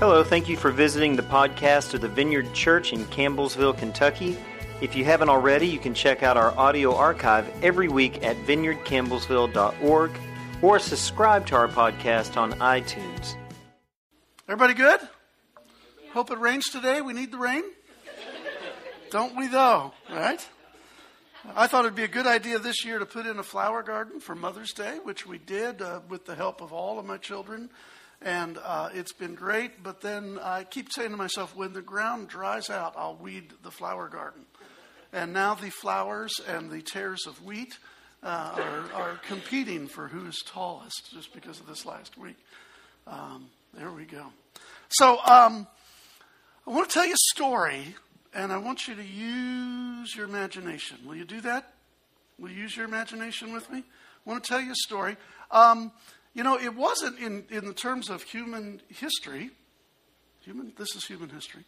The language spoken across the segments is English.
Hello, thank you for visiting the podcast of the Vineyard Church in Campbellsville, Kentucky. If you haven't already, you can check out our audio archive every week at vineyardcampbellsville.org or subscribe to our podcast on iTunes. Everybody good? Hope it rains today. We need the rain. Don't we, though? Right? I thought it'd be a good idea this year to put in a flower garden for Mother's Day, which we did uh, with the help of all of my children and uh, it's been great. But then I keep saying to myself, when the ground dries out, I'll weed the flower garden. And now the flowers and the tares of wheat uh, are, are, competing for who's tallest, just because of this last week. Um, there we go. So um, I want to tell you a story, and I want you to use your imagination. Will you do that? Will you use your imagination with me? I want to tell you a story. Um, you know, it wasn't in, in the terms of human history. Human, this is human history.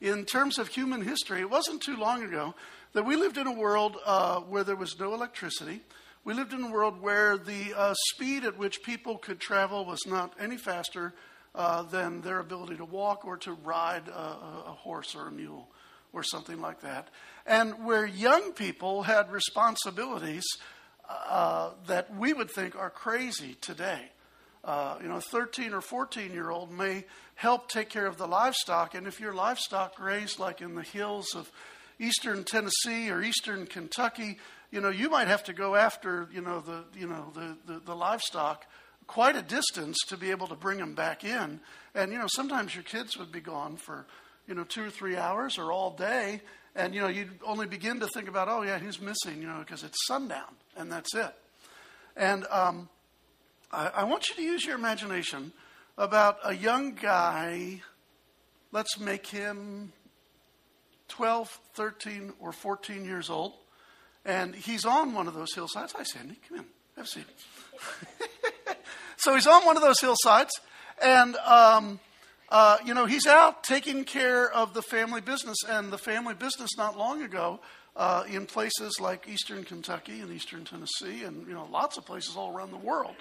In terms of human history, it wasn't too long ago that we lived in a world uh, where there was no electricity. We lived in a world where the uh, speed at which people could travel was not any faster uh, than their ability to walk or to ride a, a horse or a mule or something like that. And where young people had responsibilities uh, that we would think are crazy today. Uh, you know, a 13 or 14 year old may help take care of the livestock, and if your livestock grazed like in the hills of eastern Tennessee or eastern Kentucky, you know, you might have to go after, you know, the, you know, the, the, the livestock quite a distance to be able to bring them back in. And, you know, sometimes your kids would be gone for, you know, two or three hours or all day, and, you know, you'd only begin to think about, oh, yeah, he's missing, you know, because it's sundown, and that's it. And um, I, I want you to use your imagination about a young guy. Let's make him 12, 13, or 14 years old. And he's on one of those hillsides. Hi, Sandy. Come in. Have a seat. so he's on one of those hillsides. And um, uh, you know, he's out taking care of the family business, and the family business not long ago uh, in places like eastern Kentucky and eastern Tennessee, and you know, lots of places all around the world,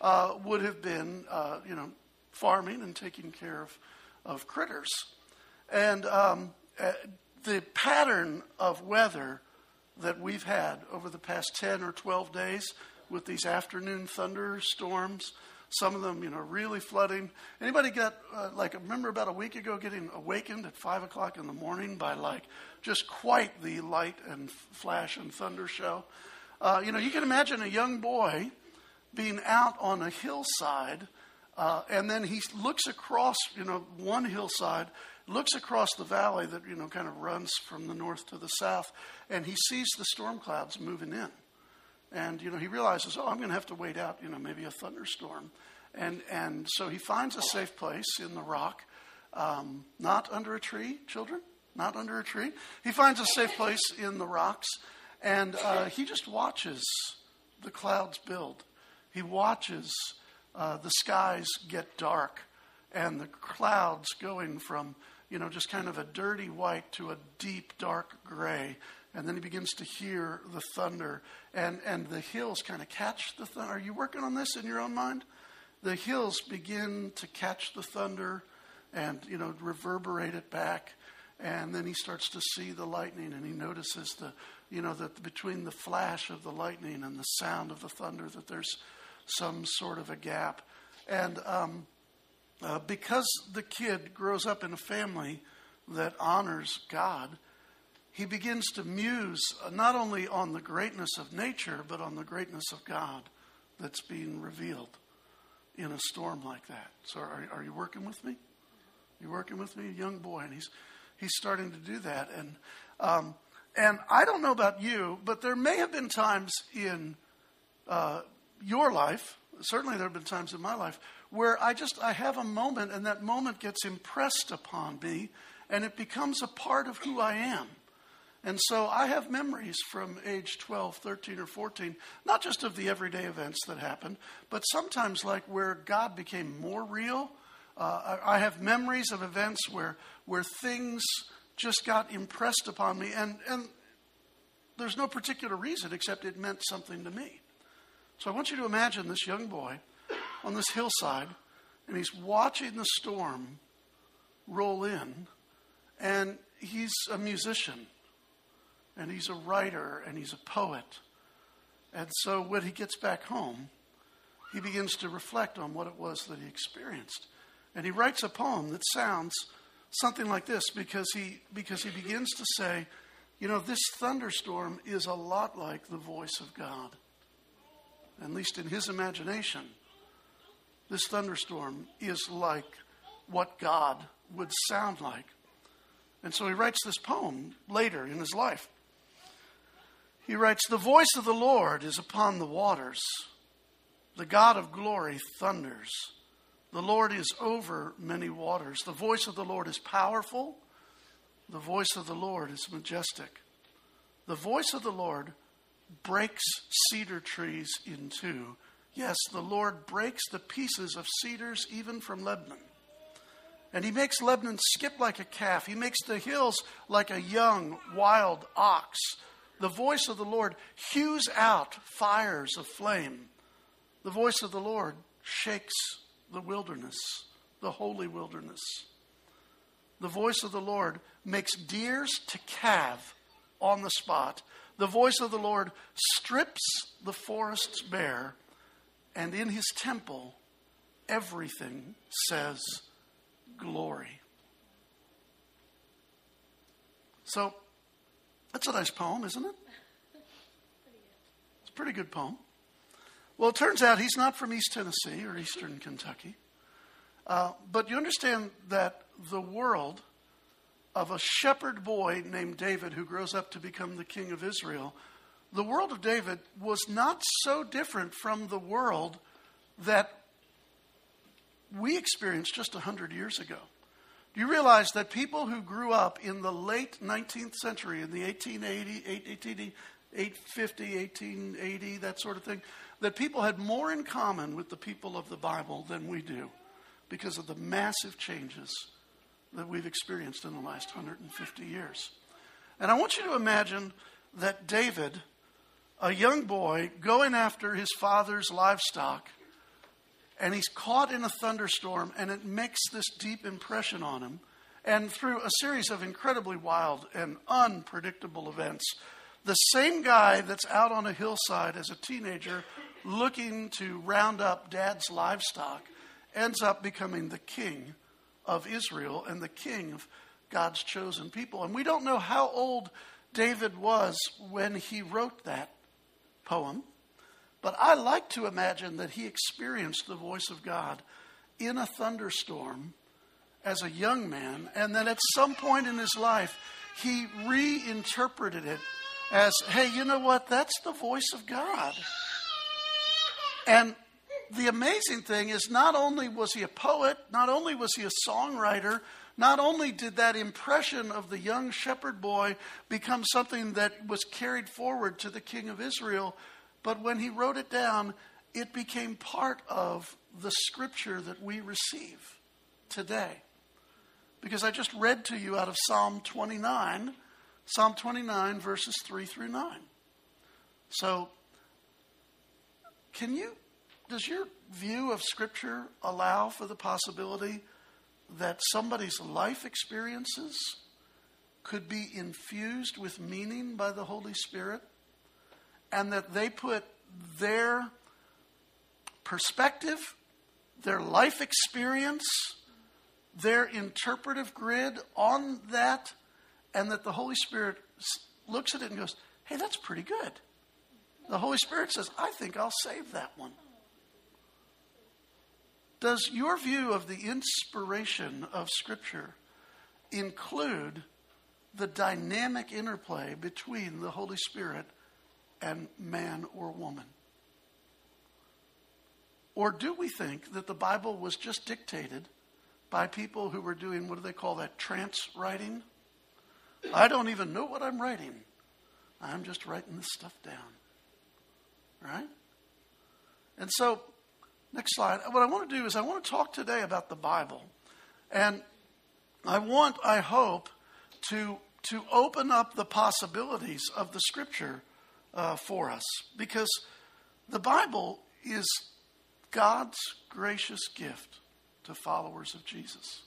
uh, would have been, uh, you know, farming and taking care of, of critters. And um, uh, the pattern of weather that we've had over the past 10 or 12 days with these afternoon thunderstorms, some of them, you know, really flooding. Anybody got, uh, like, I remember about a week ago getting awakened at 5 o'clock in the morning by, like, just quite the light and flash and thunder show? Uh, you know, you can imagine a young boy being out on a hillside, uh, and then he looks across, you know, one hillside, looks across the valley that, you know, kind of runs from the north to the south, and he sees the storm clouds moving in. And, you know, he realizes, oh, I'm going to have to wait out, you know, maybe a thunderstorm. And, and so he finds a safe place in the rock, um, not under a tree, children, not under a tree. He finds a safe place in the rocks, and uh, he just watches the clouds build. He watches uh, the skies get dark and the clouds going from, you know, just kind of a dirty white to a deep dark gray and then he begins to hear the thunder, and, and the hills kind of catch the thunder. Are you working on this in your own mind? The hills begin to catch the thunder and, you know, reverberate it back. And then he starts to see the lightning, and he notices the, you know, that between the flash of the lightning and the sound of the thunder, that there's some sort of a gap. And um, uh, because the kid grows up in a family that honors God, he begins to muse not only on the greatness of nature, but on the greatness of God that's being revealed in a storm like that. So, are, are you working with me? You working with me, young boy, and he's he's starting to do that. And um, and I don't know about you, but there may have been times in uh, your life. Certainly, there have been times in my life where I just I have a moment, and that moment gets impressed upon me, and it becomes a part of who I am. And so I have memories from age 12, 13, or 14, not just of the everyday events that happened, but sometimes like where God became more real. Uh, I have memories of events where, where things just got impressed upon me, and, and there's no particular reason except it meant something to me. So I want you to imagine this young boy on this hillside, and he's watching the storm roll in, and he's a musician, and he's a writer, and he's a poet. And so when he gets back home, he begins to reflect on what it was that he experienced. And he writes a poem that sounds something like this because he, because he begins to say, you know, this thunderstorm is a lot like the voice of God. At least in his imagination, this thunderstorm is like what God would sound like. And so he writes this poem later in his life. He writes, The voice of the Lord is upon the waters. The God of glory thunders. The Lord is over many waters. The voice of the Lord is powerful. The voice of the Lord is majestic. The voice of the Lord breaks cedar trees in two. Yes, the Lord breaks the pieces of cedars even from Lebanon. And he makes Lebanon skip like a calf. He makes the hills like a young wild ox. The voice of the Lord hews out fires of flame. The voice of the Lord shakes the wilderness, the holy wilderness. The voice of the Lord makes deers to calve on the spot. The voice of the Lord strips the forests bare, and in his temple, everything says glory. So, that's a nice poem, isn't it? It's a pretty good poem. Well, it turns out he's not from East Tennessee or Eastern Kentucky. Uh, but you understand that the world of a shepherd boy named David who grows up to become the king of Israel, the world of David was not so different from the world that we experienced just 100 years ago. Do you realize that people who grew up in the late 19th century, in the 1880, 850, 1880, that sort of thing, that people had more in common with the people of the Bible than we do because of the massive changes that we've experienced in the last 150 years. And I want you to imagine that David, a young boy, going after his father's livestock, and he's caught in a thunderstorm, and it makes this deep impression on him. And through a series of incredibly wild and unpredictable events, the same guy that's out on a hillside as a teenager looking to round up dad's livestock ends up becoming the king of Israel and the king of God's chosen people. And we don't know how old David was when he wrote that poem, but I like to imagine that he experienced the voice of God in a thunderstorm as a young man, and then at some point in his life, he reinterpreted it as hey, you know what? That's the voice of God. And the amazing thing is, not only was he a poet, not only was he a songwriter, not only did that impression of the young shepherd boy become something that was carried forward to the king of Israel, but when he wrote it down, it became part of the scripture that we receive today. Because I just read to you out of Psalm 29, Psalm 29, verses 3 through 9. So, can you does your view of Scripture allow for the possibility that somebody's life experiences could be infused with meaning by the Holy Spirit and that they put their perspective, their life experience, their interpretive grid on that, and that the Holy Spirit looks at it and goes, hey, that's pretty good. The Holy Spirit says, I think I'll save that one. Does your view of the inspiration of Scripture include the dynamic interplay between the Holy Spirit and man or woman? Or do we think that the Bible was just dictated by people who were doing, what do they call that, trance writing? I don't even know what I'm writing. I'm just writing this stuff down. Right? And so Next slide. What I want to do is I want to talk today about the Bible. And I want, I hope, to, to open up the possibilities of the Scripture uh, for us. Because the Bible is God's gracious gift to followers of Jesus.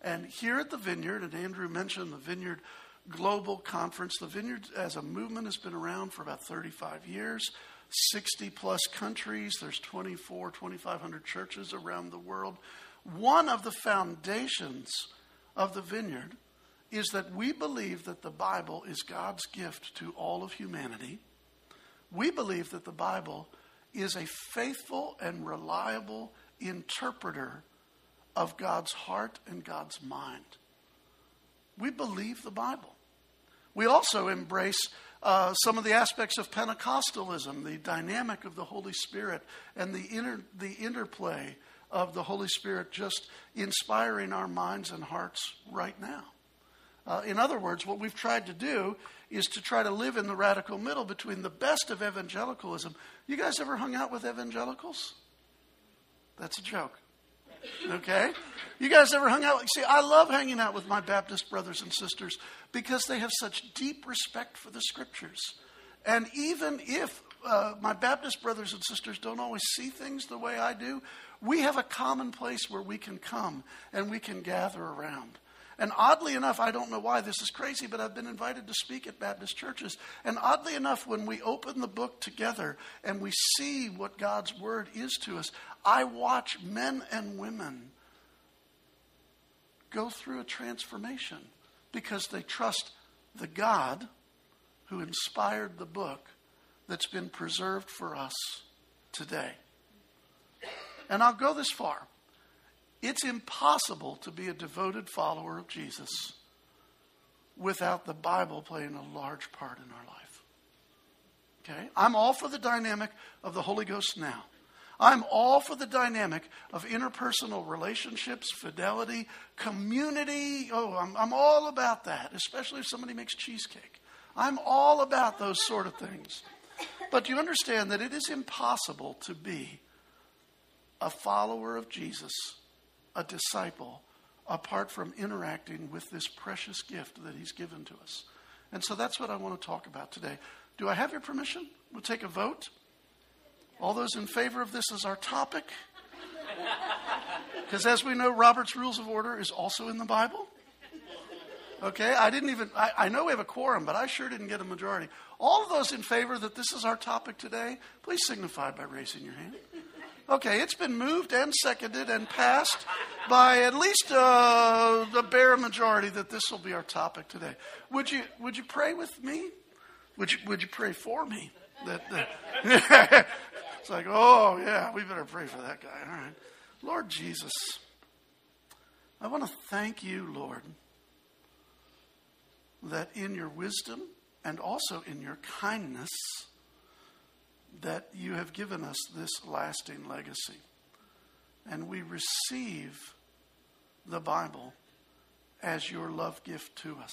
And here at the Vineyard, and Andrew mentioned the Vineyard Global Conference, the Vineyard as a movement has been around for about 35 years. 60 plus countries. There's 24, 2,500 churches around the world. One of the foundations of the vineyard is that we believe that the Bible is God's gift to all of humanity. We believe that the Bible is a faithful and reliable interpreter of God's heart and God's mind. We believe the Bible. We also embrace uh, some of the aspects of Pentecostalism, the dynamic of the Holy Spirit, and the, inter, the interplay of the Holy Spirit just inspiring our minds and hearts right now. Uh, in other words, what we've tried to do is to try to live in the radical middle between the best of evangelicalism. You guys ever hung out with evangelicals? That's a joke. Okay? You guys ever hung out? See, I love hanging out with my Baptist brothers and sisters because they have such deep respect for the scriptures. And even if uh, my Baptist brothers and sisters don't always see things the way I do, we have a common place where we can come and we can gather around. And oddly enough, I don't know why this is crazy, but I've been invited to speak at Baptist churches. And oddly enough, when we open the book together and we see what God's word is to us, I watch men and women go through a transformation because they trust the God who inspired the book that's been preserved for us today. And I'll go this far. It's impossible to be a devoted follower of Jesus without the Bible playing a large part in our life. Okay? I'm all for the dynamic of the Holy Ghost now. I'm all for the dynamic of interpersonal relationships, fidelity, community. Oh, I'm, I'm all about that, especially if somebody makes cheesecake. I'm all about those sort of things. But you understand that it is impossible to be a follower of Jesus a disciple apart from interacting with this precious gift that he's given to us. And so that's what I want to talk about today. Do I have your permission? We'll take a vote. All those in favor of this as our topic? Because as we know, Robert's Rules of Order is also in the Bible. Okay, I didn't even, I, I, know we have a quorum, but I sure didn't get a majority. All of those in favor that this is our topic today, please signify by raising your hand. Okay, it's been moved and seconded and passed by at least uh, a bare majority that this will be our topic today. Would you would you pray with me? Would you would you pray for me? That, that it's like, oh yeah, we better pray for that guy. All right, Lord Jesus, I want to thank you, Lord, that in your wisdom and also in your kindness that you have given us this lasting legacy. And we receive the Bible as your love gift to us.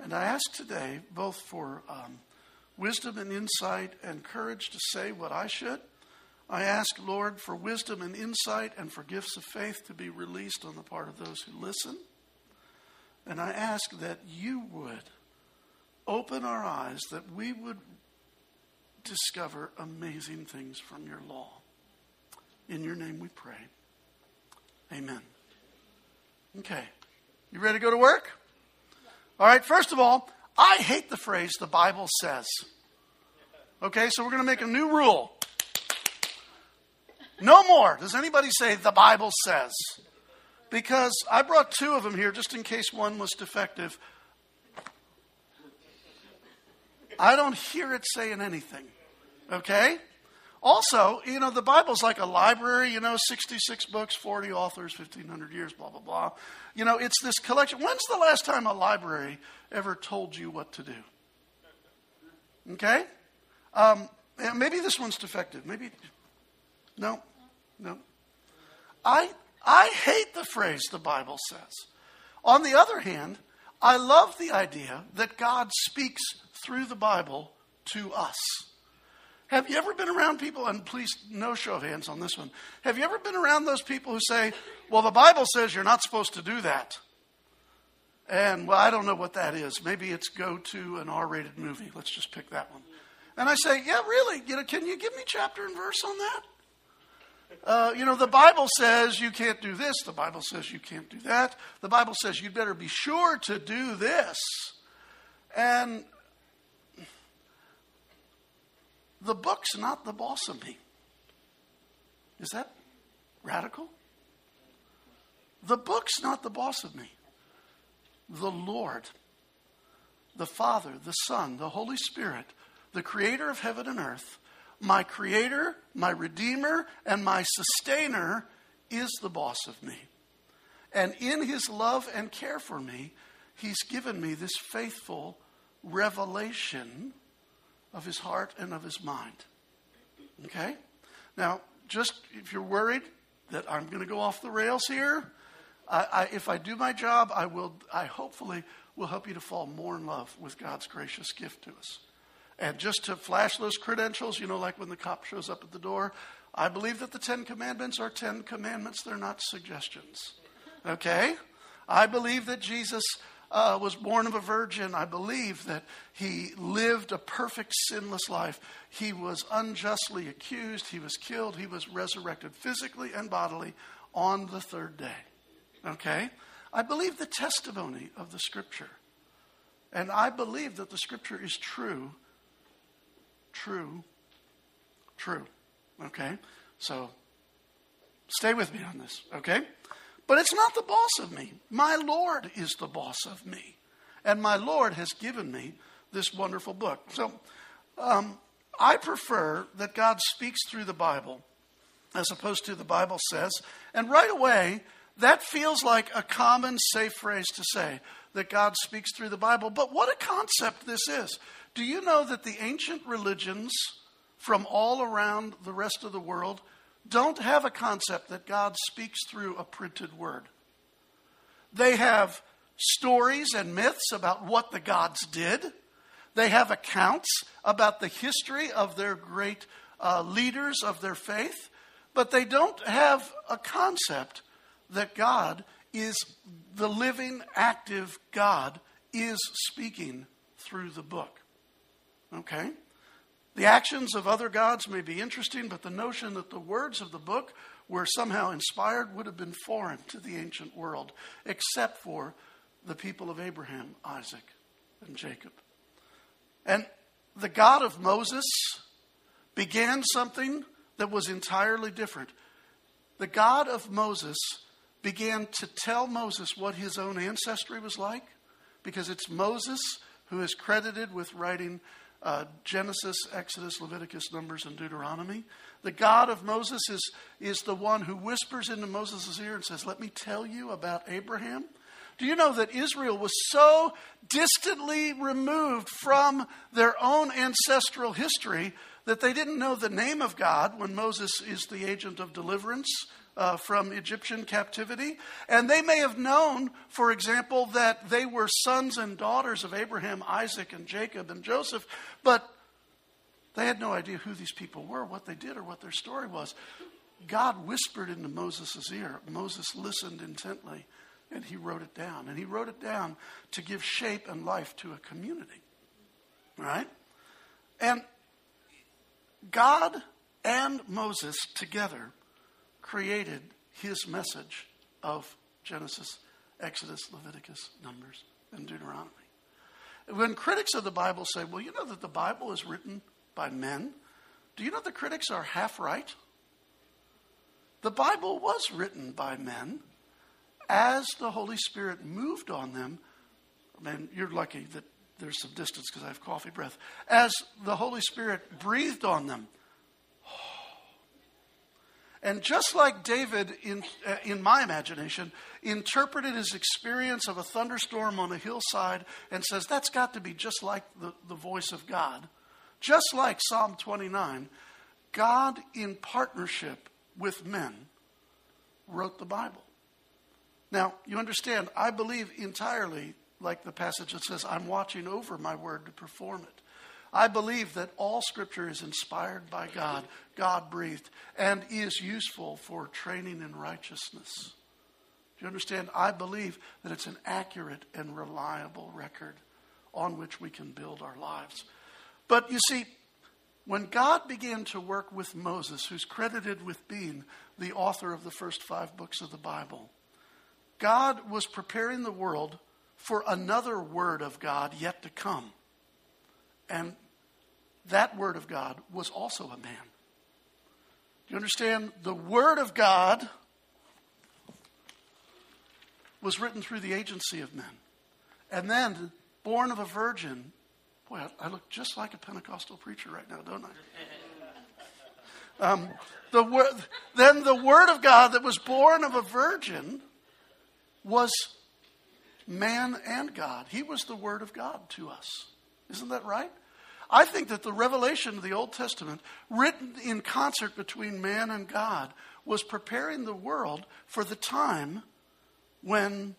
And I ask today, both for um, wisdom and insight and courage to say what I should, I ask, Lord, for wisdom and insight and for gifts of faith to be released on the part of those who listen. And I ask that you would open our eyes, that we would discover amazing things from your law. In your name we pray. Amen. Okay. You ready to go to work? All right, first of all, I hate the phrase the Bible says. Okay, so we're going to make a new rule. No more. Does anybody say the Bible says? Because I brought two of them here just in case one was defective. I don't hear it saying anything. Okay? Also, you know, the Bible's like a library, you know, 66 books, 40 authors, 1,500 years, blah, blah, blah. You know, it's this collection. When's the last time a library ever told you what to do? Okay? Um, maybe this one's defective. Maybe. No, no. I, I hate the phrase the Bible says. On the other hand, I love the idea that God speaks through the Bible to us. Have you ever been around people, and please, no show of hands on this one. Have you ever been around those people who say, well, the Bible says you're not supposed to do that? And, well, I don't know what that is. Maybe it's go to an R rated movie. Let's just pick that one. And I say, yeah, really? You know, can you give me chapter and verse on that? Uh, you know, the Bible says you can't do this. The Bible says you can't do that. The Bible says you'd better be sure to do this. And the book's not the boss of me. Is that radical? The book's not the boss of me. The Lord, the Father, the Son, the Holy Spirit, the creator of heaven and earth, my creator, my redeemer, and my sustainer is the boss of me. And in his love and care for me, he's given me this faithful revelation of his heart and of his mind. Okay? Now, just if you're worried that I'm going to go off the rails here, I, I, if I do my job, I will. I hopefully will help you to fall more in love with God's gracious gift to us. And just to flash those credentials, you know, like when the cop shows up at the door, I believe that the Ten Commandments are Ten Commandments, they're not suggestions. Okay? I believe that Jesus uh, was born of a virgin. I believe that he lived a perfect, sinless life. He was unjustly accused. He was killed. He was resurrected physically and bodily on the third day. Okay? I believe the testimony of the Scripture. And I believe that the Scripture is true true, true. Okay? So stay with me on this, okay? But it's not the boss of me. My Lord is the boss of me. And my Lord has given me this wonderful book. So um, I prefer that God speaks through the Bible as opposed to the Bible says. And right away, that feels like a common, safe phrase to say that God speaks through the Bible. But what a concept this is. Do you know that the ancient religions from all around the rest of the world don't have a concept that God speaks through a printed word? They have stories and myths about what the gods did. They have accounts about the history of their great uh, leaders of their faith, but they don't have a concept that God is the living, active God is speaking through the book. Okay? The actions of other gods may be interesting, but the notion that the words of the book were somehow inspired would have been foreign to the ancient world, except for the people of Abraham, Isaac, and Jacob. And the God of Moses began something that was entirely different. The God of Moses began to tell Moses what his own ancestry was like, because it's Moses who is credited with writing uh, Genesis, Exodus, Leviticus, Numbers, and Deuteronomy. The God of Moses is, is the one who whispers into Moses' ear and says, Let me tell you about Abraham. Do you know that Israel was so distantly removed from their own ancestral history that they didn't know the name of God when Moses is the agent of deliverance uh, from Egyptian captivity. And they may have known, for example, that they were sons and daughters of Abraham, Isaac, and Jacob and Joseph, but they had no idea who these people were, what they did, or what their story was. God whispered into Moses' ear. Moses listened intently and he wrote it down. And he wrote it down to give shape and life to a community. Right? And God and Moses together created his message of Genesis, Exodus, Leviticus, Numbers, and Deuteronomy. When critics of the Bible say, well, you know that the Bible is written by men, do you know the critics are half right? The Bible was written by men as the Holy Spirit moved on them. I mean, you're lucky that there's some distance because I have coffee breath. As the Holy Spirit breathed on them and just like David, in, uh, in my imagination, interpreted his experience of a thunderstorm on a hillside and says, that's got to be just like the, the voice of God. Just like Psalm 29, God, in partnership with men, wrote the Bible. Now, you understand, I believe entirely, like the passage that says, I'm watching over my word to perform it. I believe that all Scripture is inspired by God, God breathed, and is useful for training in righteousness. Do you understand? I believe that it's an accurate and reliable record on which we can build our lives. But you see, when God began to work with Moses, who's credited with being the author of the first five books of the Bible, God was preparing the world for another word of God yet to come. And that word of God was also a man. Do you understand? The word of God was written through the agency of men. And then, born of a virgin, boy, I, I look just like a Pentecostal preacher right now, don't I? Um, the word, then the word of God that was born of a virgin was man and God. He was the word of God to us. Isn't that right? I think that the revelation of the Old Testament, written in concert between man and God, was preparing the world for the time when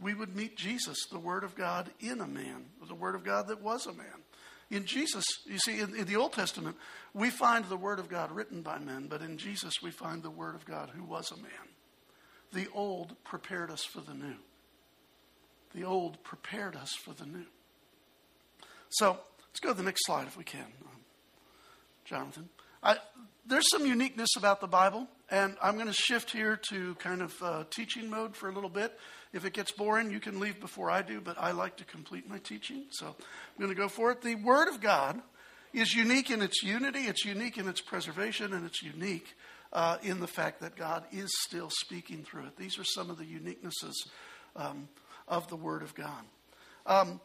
we would meet Jesus, the Word of God in a man, the Word of God that was a man. In Jesus, you see, in, in, the Old Testament, we find the Word of God written by men, but in Jesus, we find the Word of God who was a man. The old prepared us for the new. The old prepared us for the new. So let's go to the next slide if we can, um, Jonathan. I, there's some uniqueness about the Bible, and I'm going to shift here to kind of uh, teaching mode for a little bit. If it gets boring, you can leave before I do, but I like to complete my teaching, so I'm going to go for it. The Word of God is unique in its unity, it's unique in its preservation, and it's unique uh, in the fact that God is still speaking through it. These are some of the uniquenesses um, of the Word of God. Um,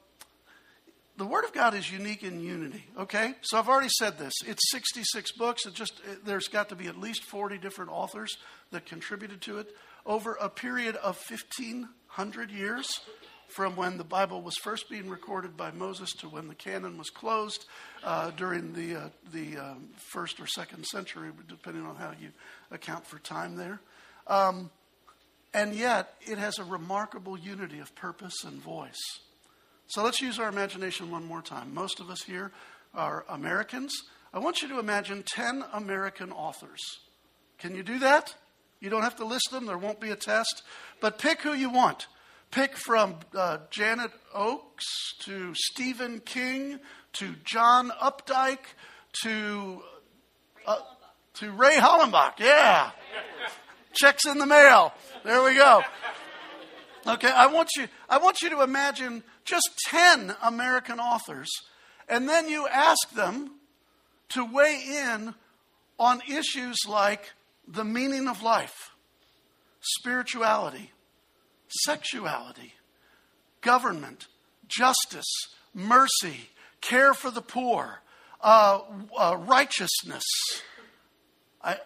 the Word of God is unique in unity. Okay, so I've already said this. It's 66 books. It just it, there's got to be at least 40 different authors that contributed to it over a period of 1,500 years, from when the Bible was first being recorded by Moses to when the canon was closed uh, during the uh, the um, first or second century, depending on how you account for time there. Um, and yet, it has a remarkable unity of purpose and voice. So let's use our imagination one more time. Most of us here are Americans. I want you to imagine 10 American authors. Can you do that? You don't have to list them, there won't be a test. But pick who you want. Pick from uh, Janet Oakes to Stephen King to John Updike to, uh, to Ray Hollenbach. Yeah. Checks in the mail. There we go. Okay, I want you I want you to imagine just 10 American authors and then you ask them to weigh in on issues like the meaning of life, spirituality, sexuality, government, justice, mercy, care for the poor, uh, uh, righteousness. I,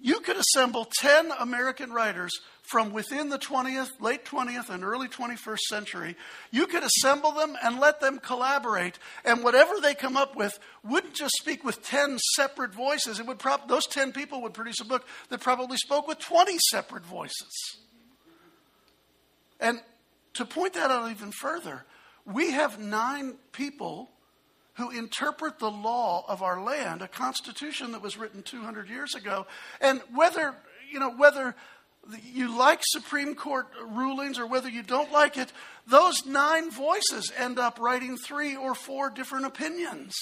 you could assemble 10 American writers from within the 20th, late 20th, and early 21st century. You could assemble them and let them collaborate, and whatever they come up with wouldn't just speak with 10 separate voices. It would prob- those 10 people would produce a book that probably spoke with 20 separate voices. And to point that out even further, we have nine people who interpret the law of our land, a constitution that was written 200 years ago. And whether, you know, whether you like Supreme Court rulings or whether you don't like it, those nine voices end up writing three or four different opinions.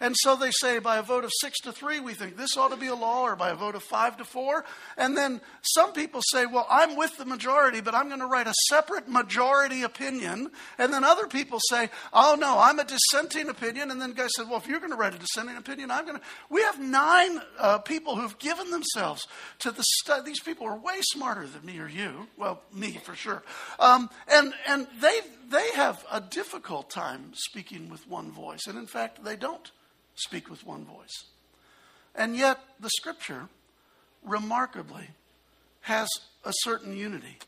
And so they say by a vote of six to three, we think this ought to be a law, or by a vote of five to four. And then some people say, well, I'm with the majority, but I'm going to write a separate majority opinion. And then other people say, oh, no, I'm a dissenting opinion. And then guys said, well, if you're going to write a dissenting opinion, I'm going to. We have nine uh, people who've given themselves to the study. These people are way smarter than me or you. Well, me for sure. Um, and and they, they have a difficult time speaking with one voice. And in fact, they don't speak with one voice. And yet, the scripture, remarkably, has a certain unity.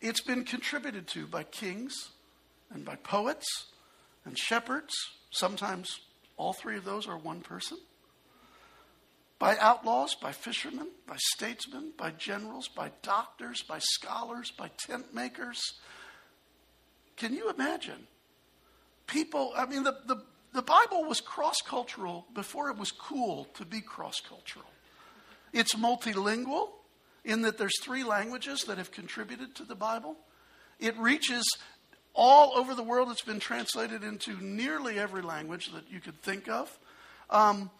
It's been contributed to by kings and by poets and shepherds. Sometimes all three of those are one person. By outlaws, by fishermen, by statesmen, by generals, by doctors, by scholars, by tent makers. Can you imagine? People, I mean, the, the, the Bible was cross cultural before it was cool to be cross cultural. It's multilingual in that there's three languages that have contributed to the Bible. It reaches all over the world. It's been translated into nearly every language that you could think of. Um,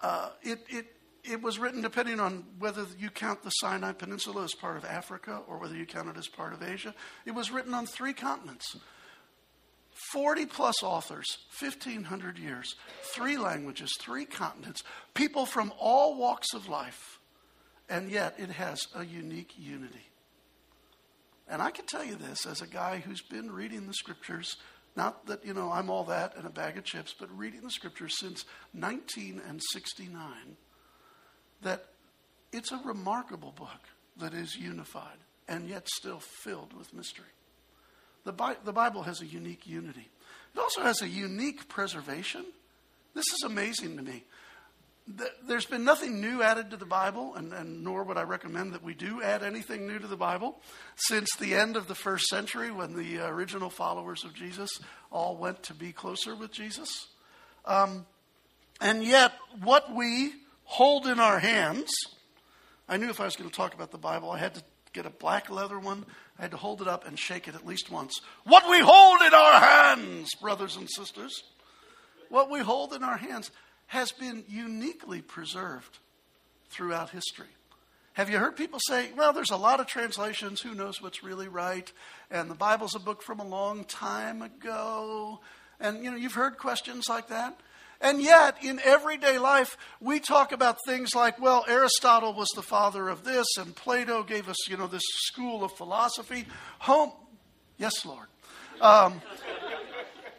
uh, it, it, it was written depending on whether you count the Sinai Peninsula as part of Africa or whether you count it as part of Asia. It was written on three continents. 40 plus authors, 1,500 years, three languages, three continents, people from all walks of life, and yet it has a unique unity. And I can tell you this as a guy who's been reading the scriptures, not that, you know, I'm all that and a bag of chips, but reading the scriptures since 1969, that it's a remarkable book that is unified and yet still filled with mystery. The, Bi- the Bible has a unique unity. It also has a unique preservation. This is amazing to me. There's been nothing new added to the Bible, and, and, nor would I recommend that we do add anything new to the Bible since the end of the first century when the original followers of Jesus all went to be closer with Jesus. Um, and yet, what we hold in our hands, I knew if I was going to talk about the Bible, I had to get a black leather one I had to hold it up and shake it at least once. What we hold in our hands, brothers and sisters, what we hold in our hands has been uniquely preserved throughout history. Have you heard people say, well, there's a lot of translations, who knows what's really right? And the Bible's a book from a long time ago. And, you know, you've heard questions like that. And yet, in everyday life, we talk about things like, well, Aristotle was the father of this, and Plato gave us, you know, this school of philosophy. Home, yes, Lord. Um,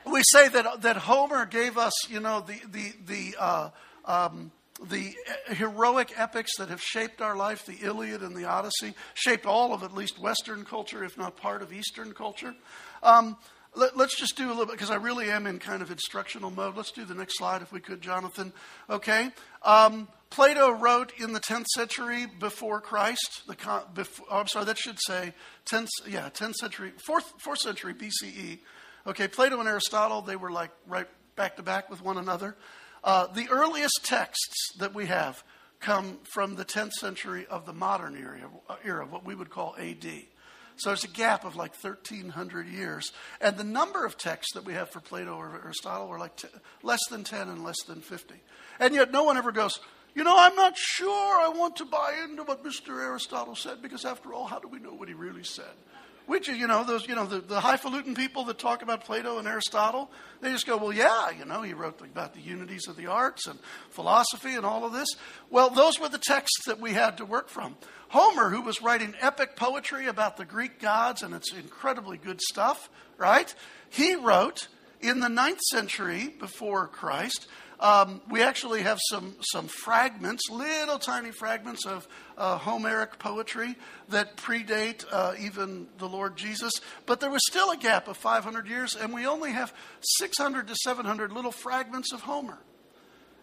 we say that that Homer gave us, you know, the the the uh, um, the heroic epics that have shaped our life, the Iliad and the Odyssey, shaped all of at least Western culture, if not part of Eastern culture. Um, let, us just do a little bit because I really am in kind of instructional mode. Let's do the next slide if we could, Jonathan. Okay. Um, Plato wrote in the 10th century before Christ. The before, oh, I'm sorry, that should say 10th, yeah, 10th century, 4th, 4th century BCE. Okay, Plato and Aristotle, they were like right back to back with one another. Uh, the earliest texts that we have come from the 10th century of the modern era, era, what we would call AD. So there's a gap of like 1,300 years. And the number of texts that we have for Plato or Aristotle are like t- less than 10 and less than 50. And yet no one ever goes, you know, I'm not sure I want to buy into what Mr. Aristotle said because, after all, how do we know what he really said? Which, you know, those, you know, the, the highfalutin people that talk about Plato and Aristotle, they just go, well, yeah, you know, he wrote about the unities of the arts and philosophy and all of this. Well, those were the texts that we had to work from. Homer, who was writing epic poetry about the Greek gods, and it's incredibly good stuff, right? He wrote in the ninth century before Christ um, we actually have some, some fragments, little tiny fragments of uh, Homeric poetry that predate uh, even the Lord Jesus. But there was still a gap of 500 years, and we only have 600 to 700 little fragments of Homer.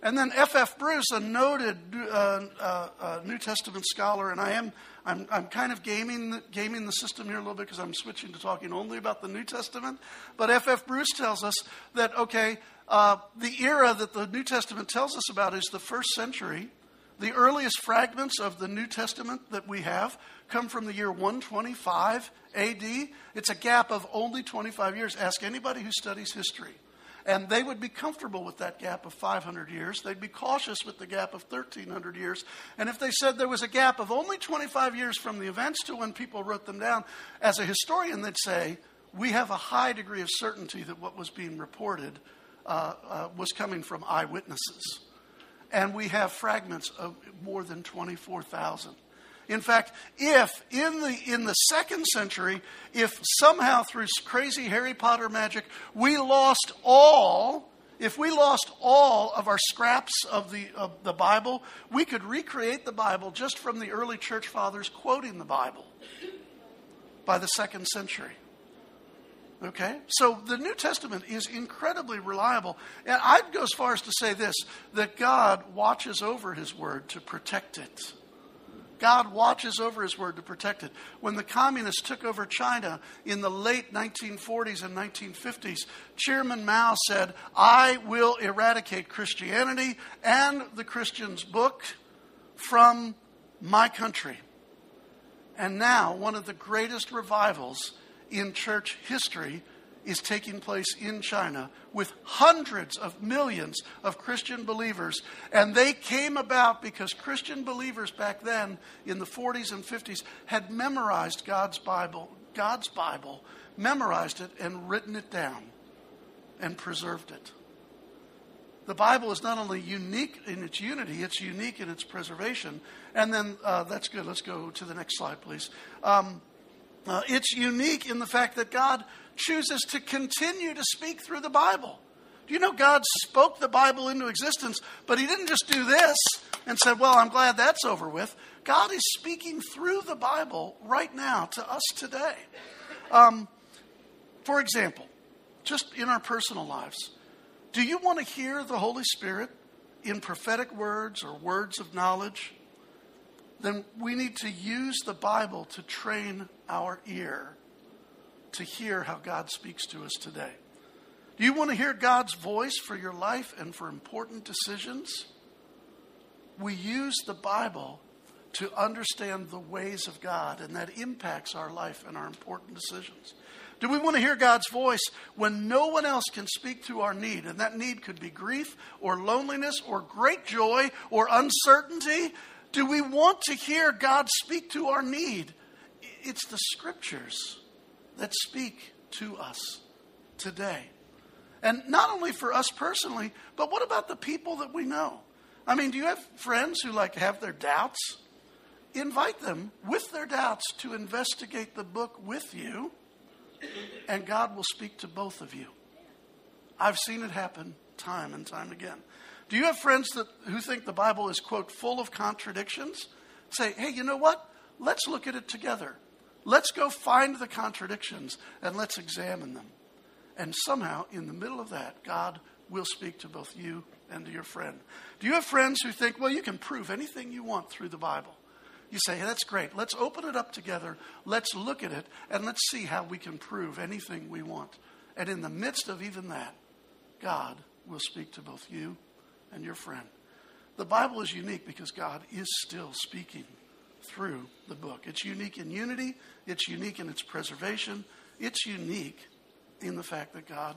And then F.F. F. Bruce, a noted uh, uh, uh, New Testament scholar, and I am I'm, I'm kind of gaming, gaming the system here a little bit because I'm switching to talking only about the New Testament. But F.F. F. Bruce tells us that, okay, uh, the era that the New Testament tells us about is the first century. The earliest fragments of the New Testament that we have come from the year 125 AD. It's a gap of only 25 years. Ask anybody who studies history. And they would be comfortable with that gap of 500 years. They'd be cautious with the gap of 1,300 years. And if they said there was a gap of only 25 years from the events to when people wrote them down, as a historian, they'd say, we have a high degree of certainty that what was being reported uh, uh, was coming from eyewitnesses. And we have fragments of more than 24,000. In fact, if in the, in the second century, if somehow through crazy Harry Potter magic we lost all, if we lost all of our scraps of the, of the Bible, we could recreate the Bible just from the early church fathers quoting the Bible by the second century. Okay? So the New Testament is incredibly reliable. And I'd go as far as to say this that God watches over his word to protect it. God watches over his word to protect it. When the communists took over China in the late 1940s and 1950s, Chairman Mao said, I will eradicate Christianity and the Christian's book from my country. And now, one of the greatest revivals in church history is taking place in China with hundreds of millions of Christian believers. And they came about because Christian believers back then in the 40s and 50s had memorized God's Bible, God's Bible, memorized it and written it down and preserved it. The Bible is not only unique in its unity, it's unique in its preservation. And then, uh, that's good. Let's go to the next slide, please. Um, uh, it's unique in the fact that God chooses to continue to speak through the Bible. Do you know God spoke the Bible into existence, but He didn't just do this and said, Well, I'm glad that's over with. God is speaking through the Bible right now to us today. Um, for example, just in our personal lives, do you want to hear the Holy Spirit in prophetic words or words of knowledge? Then we need to use the Bible to train our ear to hear how God speaks to us today. Do you want to hear God's voice for your life and for important decisions? We use the Bible to understand the ways of God, and that impacts our life and our important decisions. Do we want to hear God's voice when no one else can speak to our need? And that need could be grief or loneliness or great joy or uncertainty. Do we want to hear God speak to our need? It's the scriptures that speak to us today. And not only for us personally, but what about the people that we know? I mean, do you have friends who like have their doubts? Invite them with their doubts to investigate the book with you, and God will speak to both of you. I've seen it happen time and time again. Do you have friends that, who think the Bible is, quote, full of contradictions? Say, hey, you know what? Let's look at it together. Let's go find the contradictions and let's examine them. And somehow, in the middle of that, God will speak to both you and to your friend. Do you have friends who think, well, you can prove anything you want through the Bible? You say, hey, that's great. Let's open it up together. Let's look at it and let's see how we can prove anything we want. And in the midst of even that, God will speak to both you and your friend. The Bible is unique because God is still speaking through the book. It's unique in unity, it's unique in its preservation, it's unique in the fact that God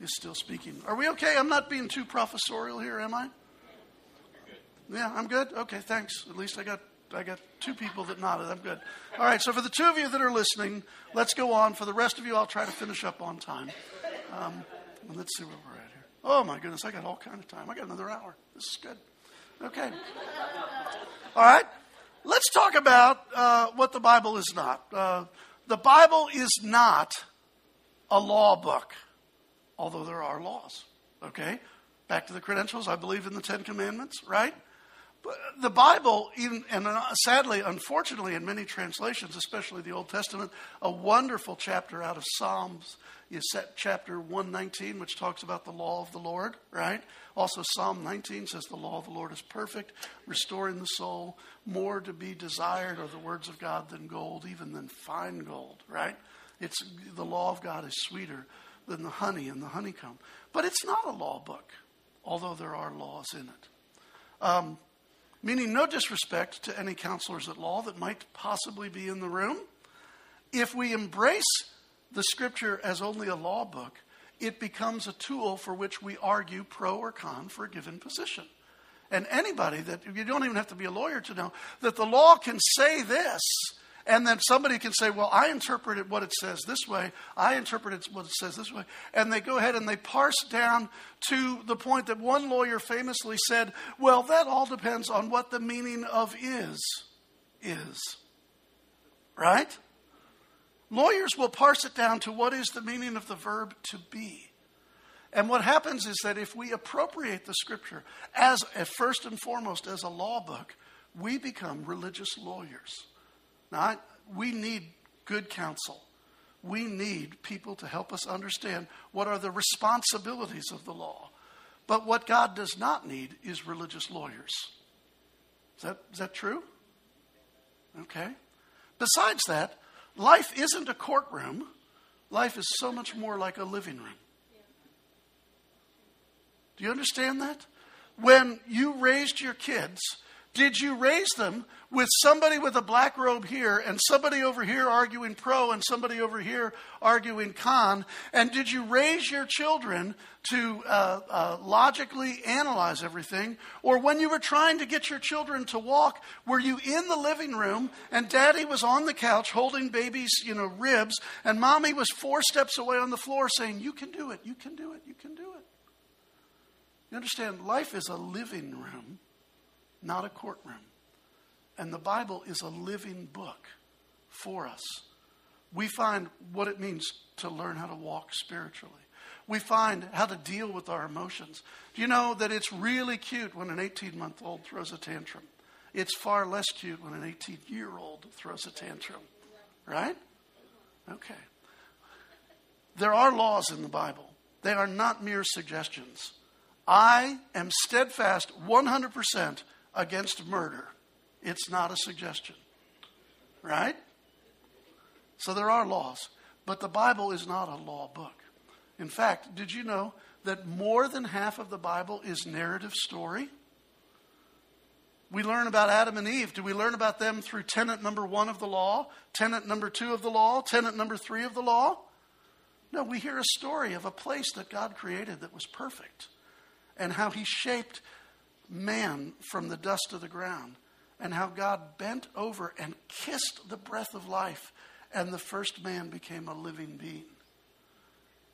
is still speaking. Are we okay? I'm not being too professorial here, am I? Yeah, I'm good. Okay, thanks. At least I got I got two people that nodded. I'm good. All right, so for the two of you that are listening, let's go on. For the rest of you, I'll try to finish up on time. Um, let's see where we're at here. Oh my goodness, I got all kind of time. I got another hour. This is good. Okay. All right. Let's talk about uh, what the Bible is not. Uh, the Bible is not a law book, although there are laws. Okay? Back to the credentials. I believe in the Ten Commandments, right? But the Bible, even and uh, sadly, unfortunately, in many translations, especially the Old Testament, a wonderful chapter out of Psalms is set chapter 119, which talks about the law of the Lord, right? Also, Psalm 19 says the law of the Lord is perfect, restoring the soul. More to be desired are the words of God than gold, even than fine gold, right? It's the law of God is sweeter than the honey and the honeycomb. But it's not a law book, although there are laws in it. Um, meaning no disrespect to any counselors at law that might possibly be in the room. If we embrace the scripture as only a law book, it becomes a tool for which we argue pro or con for a given position. And anybody that, you don't even have to be a lawyer to know, that the law can say this, and then somebody can say, well, I interpreted what it says this way, I interpreted what it says this way. And they go ahead and they parse down to the point that one lawyer famously said, well, that all depends on what the meaning of is is. Right? Lawyers will parse it down to what is the meaning of the verb to be. And what happens is that if we appropriate the scripture as first and foremost as a law book, we become religious lawyers. Now, I, we need good counsel. We need people to help us understand what are the responsibilities of the law. But what God does not need is religious lawyers. Is that, is that true? Okay. Besides that, Life isn't a courtroom, life is so much more like a living room. Do you understand that? When you raised your kids, Did you raise them with somebody with a black robe here and somebody over here arguing pro and somebody over here arguing con? And did you raise your children to uh, uh, logically analyze everything? Or when you were trying to get your children to walk, were you in the living room and daddy was on the couch holding baby's you know, ribs and mommy was four steps away on the floor saying, You can do it, you can do it, you can do it? You understand, life is a living room not a courtroom. And the Bible is a living book for us. We find what it means to learn how to walk spiritually. We find how to deal with our emotions. Do you know that it's really cute when an 18 month old throws a tantrum? It's far less cute when an 18 year old throws a tantrum. Right? Okay. There are laws in the Bible, they are not mere suggestions. I am steadfast 100% against murder. It's not a suggestion. Right? So there are laws. But the Bible is not a law book. In fact, did you know that more than half of the Bible is narrative story? We learn about Adam and Eve. Do we learn about them through tenant number one of the law, tenant number two of the law, tenant number three of the law? No, we hear a story of a place that God created that was perfect and how He shaped man from the dust of the ground, and how God bent over and kissed the breath of life, and the first man became a living being.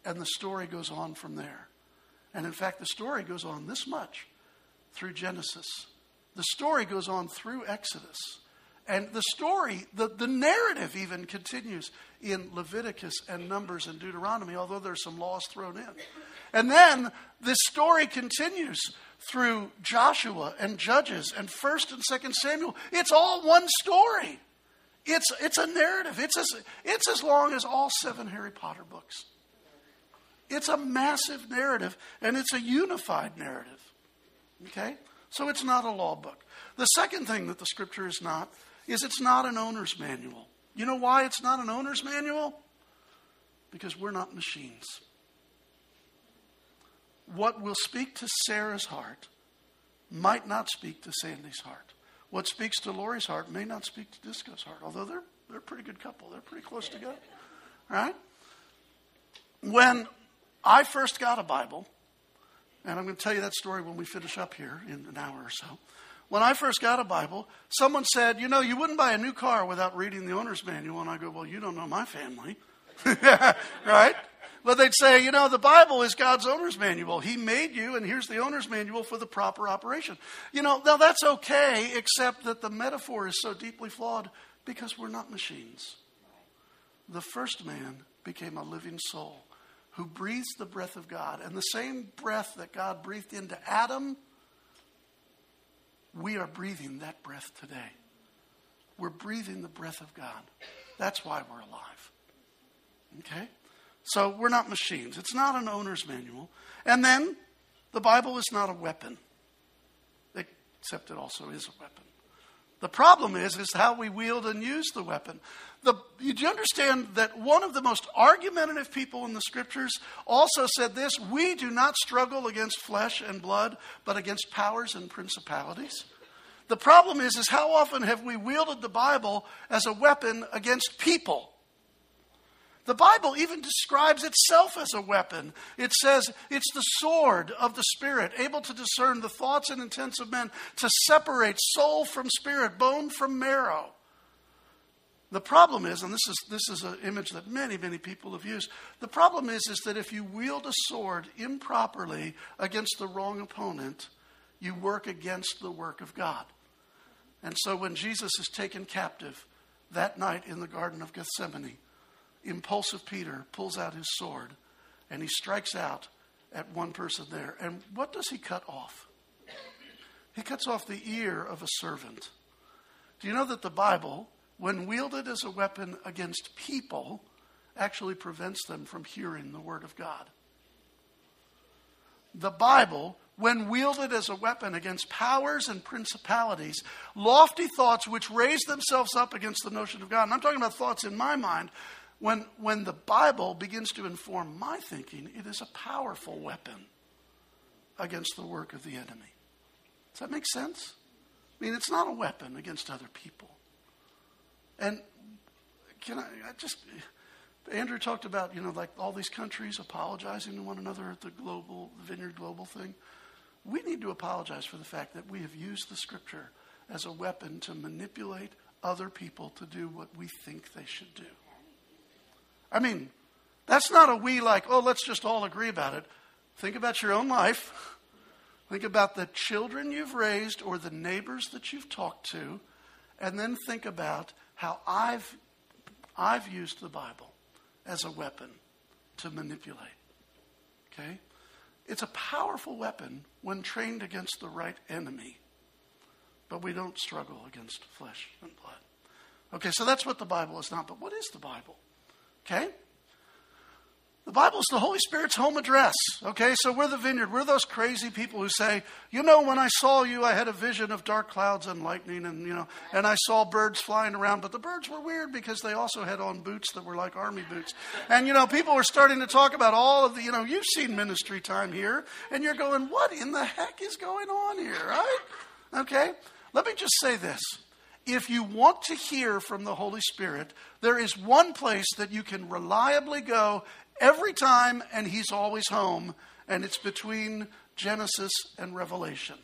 And the story goes on from there. And in fact, the story goes on this much through Genesis. The story goes on through Exodus. And the story, the, the narrative even continues in Leviticus and Numbers and Deuteronomy, although there's some laws thrown in. And then this story continues through Joshua and Judges and 1st and 2nd Samuel. It's all one story. It's, it's a narrative. It's as, it's as long as all seven Harry Potter books. It's a massive narrative, and it's a unified narrative. Okay? So it's not a law book. The second thing that the scripture is not is it's not an owner's manual. You know why it's not an owner's manual? Because we're not machines what will speak to Sarah's heart might not speak to Sandy's heart. What speaks to Lori's heart may not speak to Disco's heart, although they're, they're a pretty good couple. They're pretty close together. Right? When I first got a Bible, and I'm going to tell you that story when we finish up here in an hour or so. When I first got a Bible, someone said, You know, you wouldn't buy a new car without reading the owner's manual. And I go, Well, you don't know my family. right? But they'd say, you know, the Bible is God's owner's manual. He made you, and here's the owner's manual for the proper operation. You know, now that's okay, except that the metaphor is so deeply flawed because we're not machines. The first man became a living soul who breathes the breath of God. And the same breath that God breathed into Adam, we are breathing that breath today. We're breathing the breath of God. That's why we're alive. Okay? So we're not machines. It's not an owner's manual. And then the Bible is not a weapon, except it also is a weapon. The problem is, is how we wield and use the weapon. The, you understand that one of the most argumentative people in the scriptures also said this We do not struggle against flesh and blood, but against powers and principalities. The problem is, is how often have we wielded the Bible as a weapon against people? The Bible even describes itself as a weapon. It says it's the sword of the Spirit, able to discern the thoughts and intents of men, to separate soul from spirit, bone from marrow. The problem is, and this is, this is an image that many, many people have used, the problem is, is that if you wield a sword improperly against the wrong opponent, you work against the work of God. And so when Jesus is taken captive that night in the Garden of Gethsemane, impulsive Peter pulls out his sword and he strikes out at one person there. And what does he cut off? He cuts off the ear of a servant. Do you know that the Bible, when wielded as a weapon against people, actually prevents them from hearing the Word of God? The Bible, when wielded as a weapon against powers and principalities, lofty thoughts which raise themselves up against the notion of God. And I'm talking about thoughts in my mind when, when the Bible begins to inform my thinking, it is a powerful weapon against the work of the enemy. Does that make sense? I mean, it's not a weapon against other people. And can I, I just, Andrew talked about, you know, like all these countries apologizing to one another at the global, the Vineyard Global thing. We need to apologize for the fact that we have used the scripture as a weapon to manipulate other people to do what we think they should do. I mean, that's not a we like, oh, let's just all agree about it. Think about your own life. Think about the children you've raised or the neighbors that you've talked to, and then think about how I've, I've used the Bible as a weapon to manipulate. Okay? It's a powerful weapon when trained against the right enemy, but we don't struggle against flesh and blood. Okay, so that's what the Bible is not, but what is the Bible? Okay? The Bible is the Holy Spirit's home address. Okay, so we're the vineyard. We're those crazy people who say, you know, when I saw you, I had a vision of dark clouds and lightning, and you know, and I saw birds flying around. But the birds were weird because they also had on boots that were like army boots. And you know, people were starting to talk about all of the, you know, you've seen ministry time here, and you're going, what in the heck is going on here, right? Okay, let me just say this if you want to hear from the Holy Spirit, there is one place that you can reliably go every time, and He's always home, and it's between Genesis and Revelation.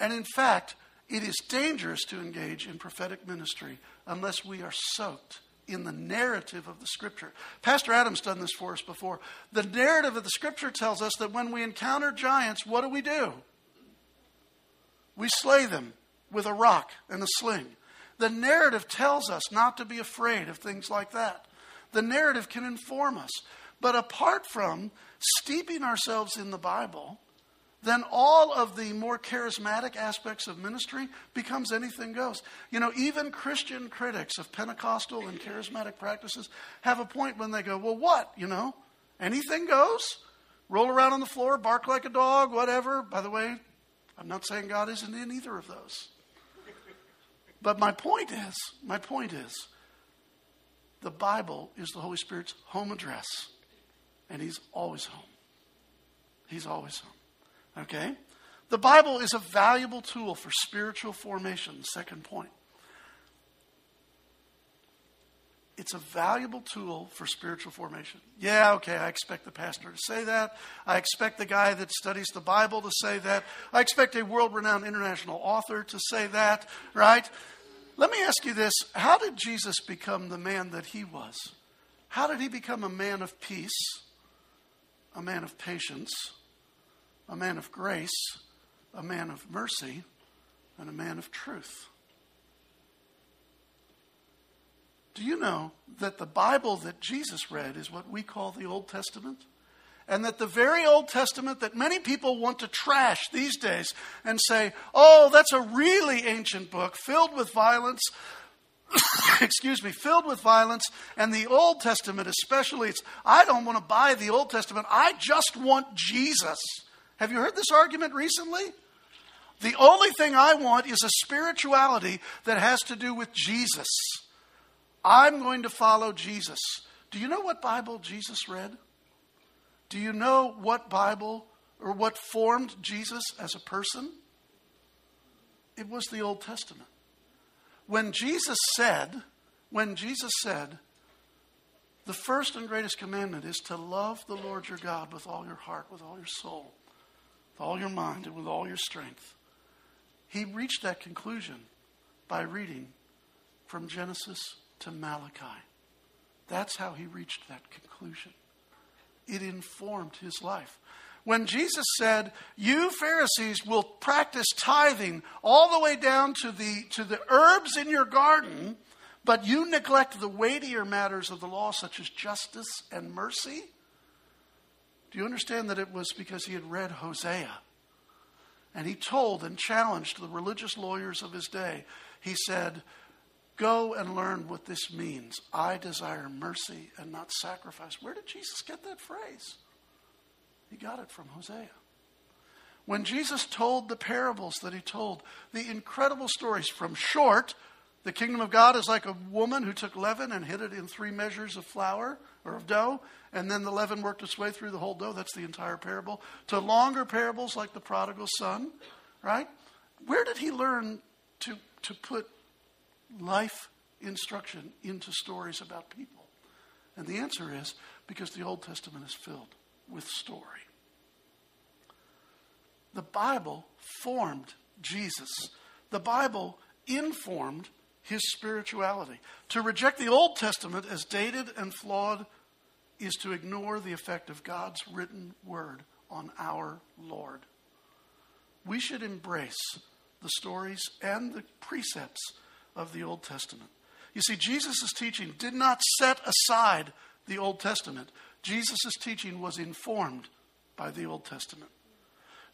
And in fact, it is dangerous to engage in prophetic ministry unless we are soaked in the narrative of the scripture. Pastor Adam's done this for us before. The narrative of the scripture tells us that when we encounter giants, what do we do? We slay them with a rock and a sling. The narrative tells us not to be afraid of things like that. The narrative can inform us. But apart from steeping ourselves in the Bible, then all of the more charismatic aspects of ministry becomes anything goes. You know, even Christian critics of Pentecostal and charismatic practices have a point when they go, well, what? You know, anything goes? Roll around on the floor, bark like a dog, whatever. By the way, I'm not saying God isn't in either of those. But my point is, my point is, the Bible is the Holy Spirit's home address, and He's always home. He's always home. Okay? The Bible is a valuable tool for spiritual formation. Second point. It's a valuable tool for spiritual formation. Yeah, okay, I expect the pastor to say that. I expect the guy that studies the Bible to say that. I expect a world renowned international author to say that, right? Let me ask you this How did Jesus become the man that he was? How did he become a man of peace, a man of patience, a man of grace, a man of mercy, and a man of truth? Do you know that the Bible that Jesus read is what we call the Old Testament? And that the very Old Testament that many people want to trash these days and say, oh, that's a really ancient book filled with violence. excuse me, filled with violence, and the Old Testament especially, it's, I don't want to buy the Old Testament. I just want Jesus. Have you heard this argument recently? The only thing I want is a spirituality that has to do with Jesus. I'm going to follow Jesus. Do you know what Bible Jesus read? Do you know what Bible or what formed Jesus as a person? It was the Old Testament. When Jesus said, when Jesus said, the first and greatest commandment is to love the Lord your God with all your heart, with all your soul, with all your mind, and with all your strength. He reached that conclusion by reading from Genesis to Malachi. That's how he reached that conclusion it informed his life. When Jesus said, You Pharisees will practice tithing all the way down to the, to the herbs in your garden, but you neglect the weightier matters of the law, such as justice and mercy. Do you understand that it was because he had read Hosea? And he told and challenged the religious lawyers of his day. He said, Go and learn what this means. I desire mercy and not sacrifice. Where did Jesus get that phrase? He got it from Hosea. When Jesus told the parables that he told, the incredible stories from short, the kingdom of God is like a woman who took leaven and hid it in three measures of flour or of dough, and then the leaven worked its way through the whole dough. That's the entire parable. To longer parables like the prodigal son, right? where did he learn to, to put life instruction into stories about people? And the answer is because the Old Testament is filled with story. The Bible formed Jesus. The Bible informed his spirituality. To reject the Old Testament as dated and flawed is to ignore the effect of God's written word on our Lord. We should embrace the stories and the precepts of the Old Testament. You see, Jesus' teaching did not set aside the Old Testament, Jesus' teaching was informed by the Old Testament.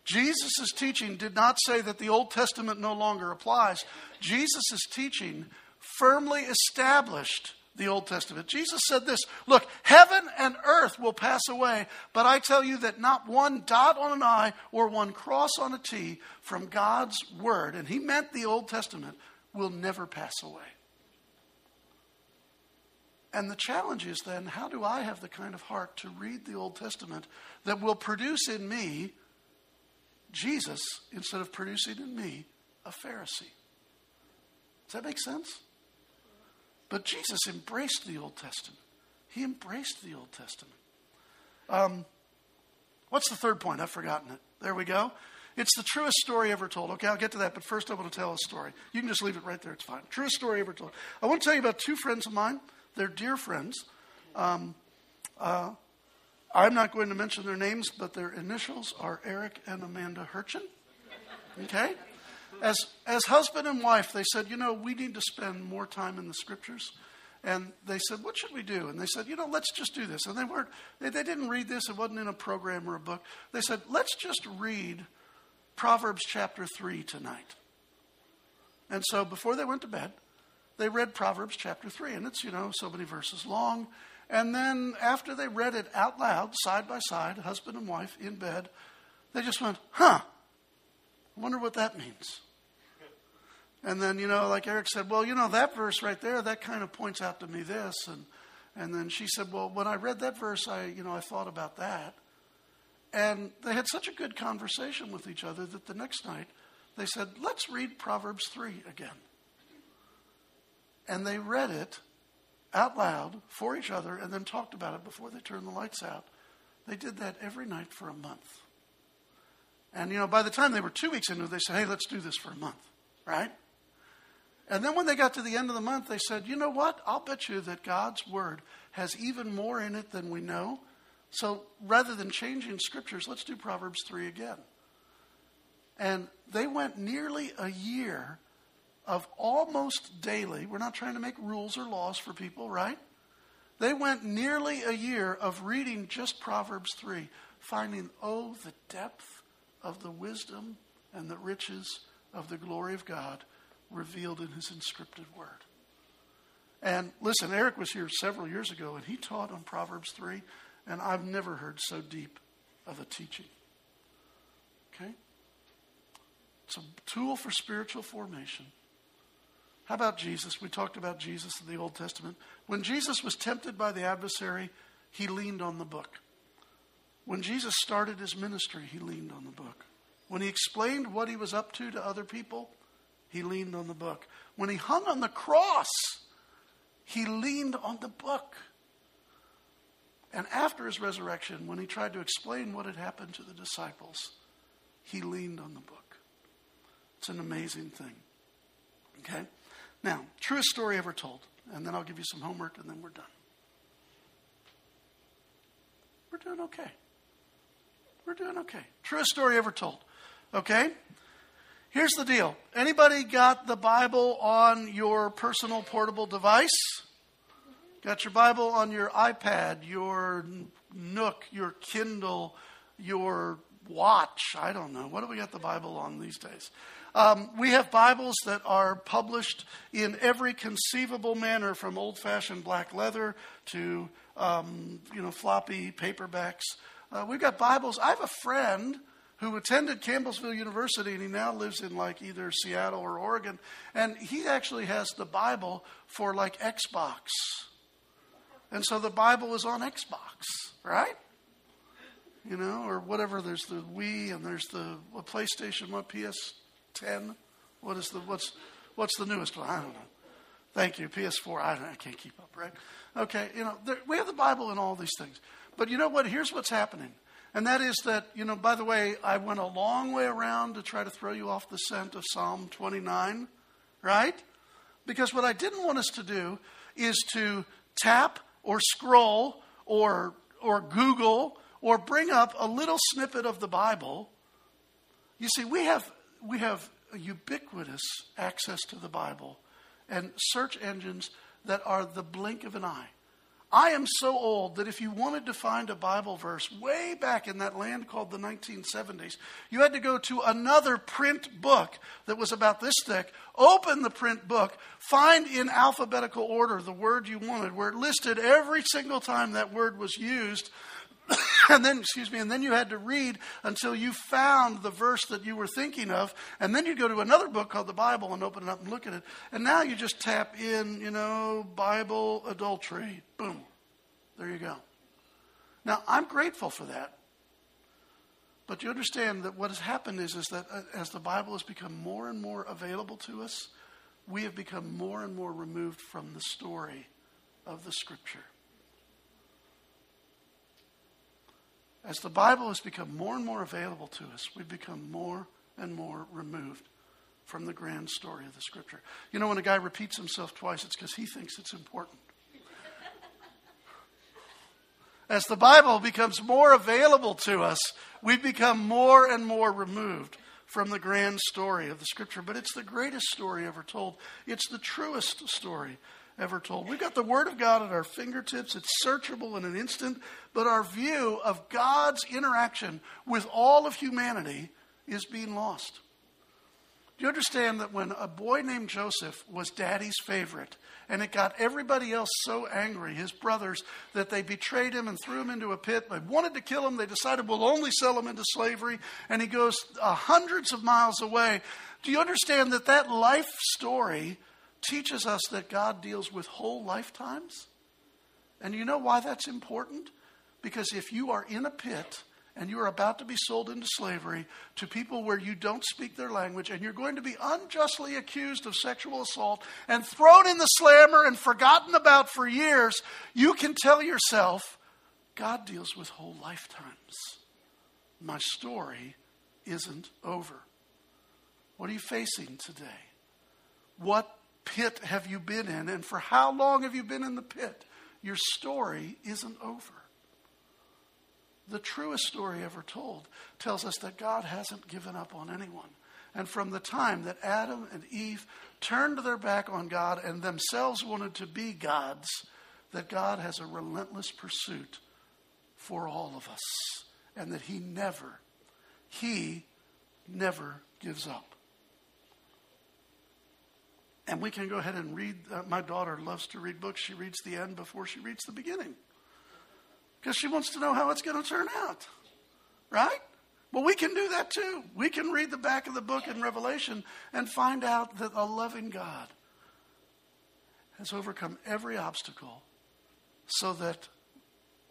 Jesus' teaching did not say that the Old Testament no longer applies. Jesus' teaching firmly established the Old Testament. Jesus said this Look, heaven and earth will pass away, but I tell you that not one dot on an I or one cross on a T from God's word, and he meant the Old Testament, will never pass away. And the challenge is then how do I have the kind of heart to read the Old Testament that will produce in me Jesus instead of producing in me a Pharisee? Does that make sense? But Jesus embraced the Old Testament. He embraced the Old Testament. Um, what's the third point? I've forgotten it. There we go. It's the truest story ever told. Okay, I'll get to that, but first I want to tell a story. You can just leave it right there, it's fine. Truest story ever told. I want to tell you about two friends of mine they're dear friends. Um, uh, I'm not going to mention their names, but their initials are Eric and Amanda Hurchin. Okay? As, as husband and wife, they said, you know, we need to spend more time in the scriptures. And they said, what should we do? And they said, you know, let's just do this. And they weren't, they, they didn't read this. It wasn't in a program or a book. They said, let's just read Proverbs chapter 3 tonight. And so before they went to bed, they read Proverbs chapter 3, and it's, you know, so many verses long. And then after they read it out loud, side by side, husband and wife in bed, they just went, huh, I wonder what that means. And then, you know, like Eric said, well, you know, that verse right there, that kind of points out to me this. And, and then she said, well, when I read that verse, I, you know, I thought about that. And they had such a good conversation with each other that the next night they said, let's read Proverbs 3 again and they read it out loud for each other and then talked about it before they turned the lights out. They did that every night for a month. And, you know, by the time they were two weeks into it, they said, hey, let's do this for a month, right? And then when they got to the end of the month, they said, you know what? I'll bet you that God's word has even more in it than we know. So rather than changing scriptures, let's do Proverbs 3 again. And they went nearly a year of almost daily, we're not trying to make rules or laws for people, right? They went nearly a year of reading just Proverbs 3, finding, oh, the depth of the wisdom and the riches of the glory of God revealed in his inscripted word. And listen, Eric was here several years ago and he taught on Proverbs 3, and I've never heard so deep of a teaching. Okay? It's a tool for spiritual formation. How about Jesus? We talked about Jesus in the Old Testament. When Jesus was tempted by the adversary, he leaned on the book. When Jesus started his ministry, he leaned on the book. When he explained what he was up to to other people, he leaned on the book. When he hung on the cross, he leaned on the book. And after his resurrection, when he tried to explain what had happened to the disciples, he leaned on the book. It's an amazing thing. Okay? Now, truest story ever told, and then I'll give you some homework, and then we're done. We're doing okay. We're doing okay. Truest story ever told. Okay? Here's the deal. Anybody got the Bible on your personal portable device? Got your Bible on your iPad, your Nook, your Kindle, your watch? I don't know. What do we got the Bible on these days? Um, we have Bibles that are published in every conceivable manner, from old-fashioned black leather to um, you know floppy paperbacks. Uh, we've got Bibles. I have a friend who attended Campbellsville University, and he now lives in like either Seattle or Oregon, and he actually has the Bible for like Xbox, and so the Bible is on Xbox, right? You know, or whatever. There's the Wii, and there's the what, PlayStation, what PS 10? What is the what's what's the newest one? I don't know. Thank you. PS4. I, I can't keep up, right? Okay, you know, there, we have the Bible and all these things. But you know what? Here's what's happening. And that is that, you know, by the way, I went a long way around to try to throw you off the scent of Psalm 29, right? Because what I didn't want us to do is to tap or scroll or, or Google or bring up a little snippet of the Bible. You see, we have, we have ubiquitous access to the Bible and search engines that are the blink of an eye. I am so old that if you wanted to find a Bible verse way back in that land called the 1970s, you had to go to another print book that was about this thick, open the print book, find in alphabetical order the word you wanted, where it listed every single time that word was used, and then, excuse me, and then you had to read until you found the verse that you were thinking of, and then you'd go to another book called the Bible and open it up and look at it. And now you just tap in, you know, Bible adultery. Boom. There you go. Now, I'm grateful for that. But you understand that what has happened is, is that uh, as the Bible has become more and more available to us, we have become more and more removed from the story of the Scripture. As the Bible has become more and more available to us, we've become more and more removed from the grand story of the Scripture. You know, when a guy repeats himself twice, it's because he thinks it's important. As the Bible becomes more available to us, we become more and more removed from the grand story of the Scripture. But it's the greatest story ever told, it's the truest story ever told. We've got the Word of God at our fingertips. It's searchable in an instant, but our view of God's interaction with all of humanity is being lost. Do you understand that when a boy named Joseph was daddy's favorite, and it got everybody else so angry, his brothers, that they betrayed him and threw him into a pit. They wanted to kill him. They decided we'll only sell him into slavery, and he goes uh, hundreds of miles away. Do you understand that that life story teaches us that God deals with whole lifetimes. And you know why that's important? Because if you are in a pit and you are about to be sold into slavery to people where you don't speak their language and you're going to be unjustly accused of sexual assault and thrown in the slammer and forgotten about for years, you can tell yourself, God deals with whole lifetimes. My story isn't over. What are you facing today? What pit have you been in? And for how long have you been in the pit? Your story isn't over. The truest story ever told tells us that God hasn't given up on anyone. And from the time that Adam and Eve turned their back on God and themselves wanted to be gods, that God has a relentless pursuit for all of us. And that He never, He never gives up. And we can go ahead and read. Uh, my daughter loves to read books. She reads the end before she reads the beginning because she wants to know how it's going to turn out. Right? Well, we can do that too. We can read the back of the book in Revelation and find out that a loving God has overcome every obstacle so that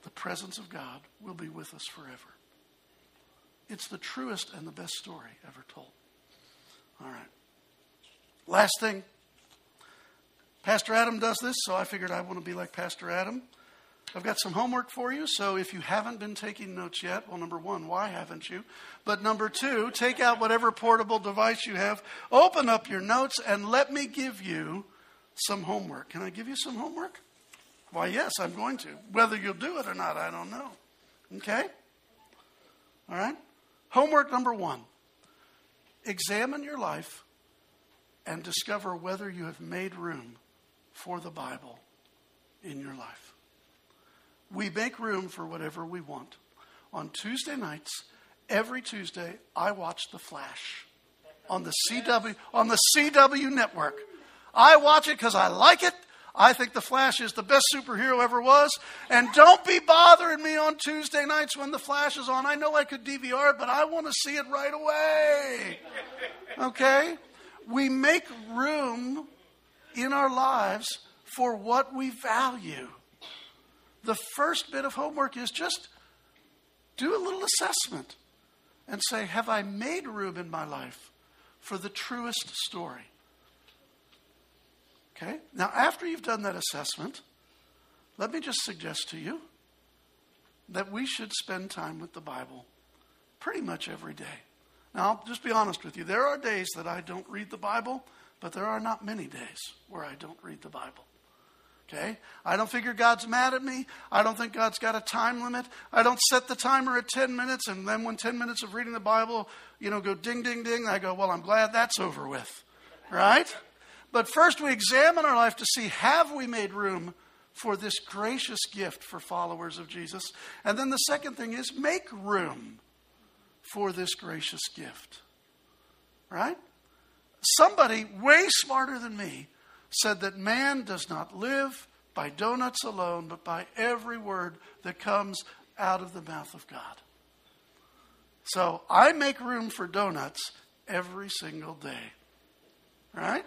the presence of God will be with us forever. It's the truest and the best story ever told. All right. Last thing Pastor Adam does this, so I figured I want to be like Pastor Adam. I've got some homework for you, so if you haven't been taking notes yet, well, number one, why haven't you? But number two, take out whatever portable device you have, open up your notes, and let me give you some homework. Can I give you some homework? Why, yes, I'm going to. Whether you'll do it or not, I don't know. Okay? All right? Homework number one examine your life and discover whether you have made room for the Bible in your life. We make room for whatever we want. On Tuesday nights, every Tuesday, I watch The Flash on the CW on the CW network. I watch it because I like it. I think The Flash is the best superhero ever was. And don't be bothering me on Tuesday nights when The Flash is on. I know I could DVR it, but I want to see it right away. Okay? We make room in our lives for what we value. The first bit of homework is just do a little assessment and say, Have I made room in my life for the truest story. Okay? Now, after you've done that assessment, let me just suggest to you that we should spend time with the Bible pretty much every day. Now, I'll just be honest with you. There are days that I don't read the Bible, but there are not many days where I don't read the Bible. Okay? I don't figure God's mad at me. I don't think God's got a time limit. I don't set the timer at 10 minutes and then when 10 minutes of reading the Bible, you know, go ding, ding, ding, I go, well, I'm glad that's over with. Right? But first we examine our life to see have we made room for this gracious gift for followers of Jesus? And then the second thing is make room for this gracious gift. Right? Somebody way smarter than me said that man does not live by donuts alone, but by every word that comes out of the mouth of God. So I make room for donuts every single day. Right?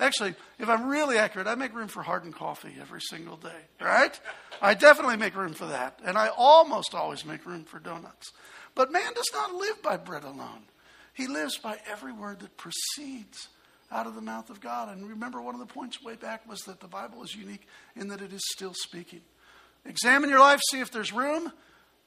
Actually, if I'm really accurate, I make room for hardened coffee every single day, right? I definitely make room for that. And I almost always make room for donuts. But man does not live by bread alone, he lives by every word that proceeds out of the mouth of God. And remember, one of the points way back was that the Bible is unique in that it is still speaking. Examine your life, see if there's room,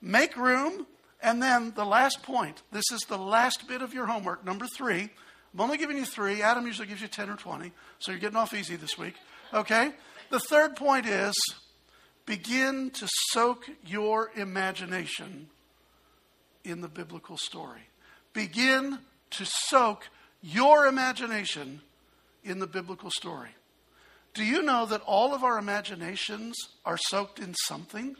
make room, and then the last point this is the last bit of your homework, number three. I'm only giving you three. Adam usually gives you 10 or 20, so you're getting off easy this week. Okay? The third point is begin to soak your imagination in the biblical story. Begin to soak your imagination in the biblical story. Do you know that all of our imaginations are soaked in something?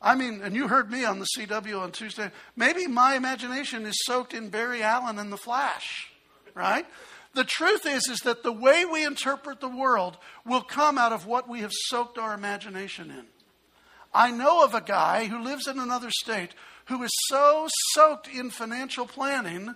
I mean, and you heard me on the CW on Tuesday. Maybe my imagination is soaked in Barry Allen and The Flash, right? The truth is, is that the way we interpret the world will come out of what we have soaked our imagination in. I know of a guy who lives in another state who is so soaked in financial planning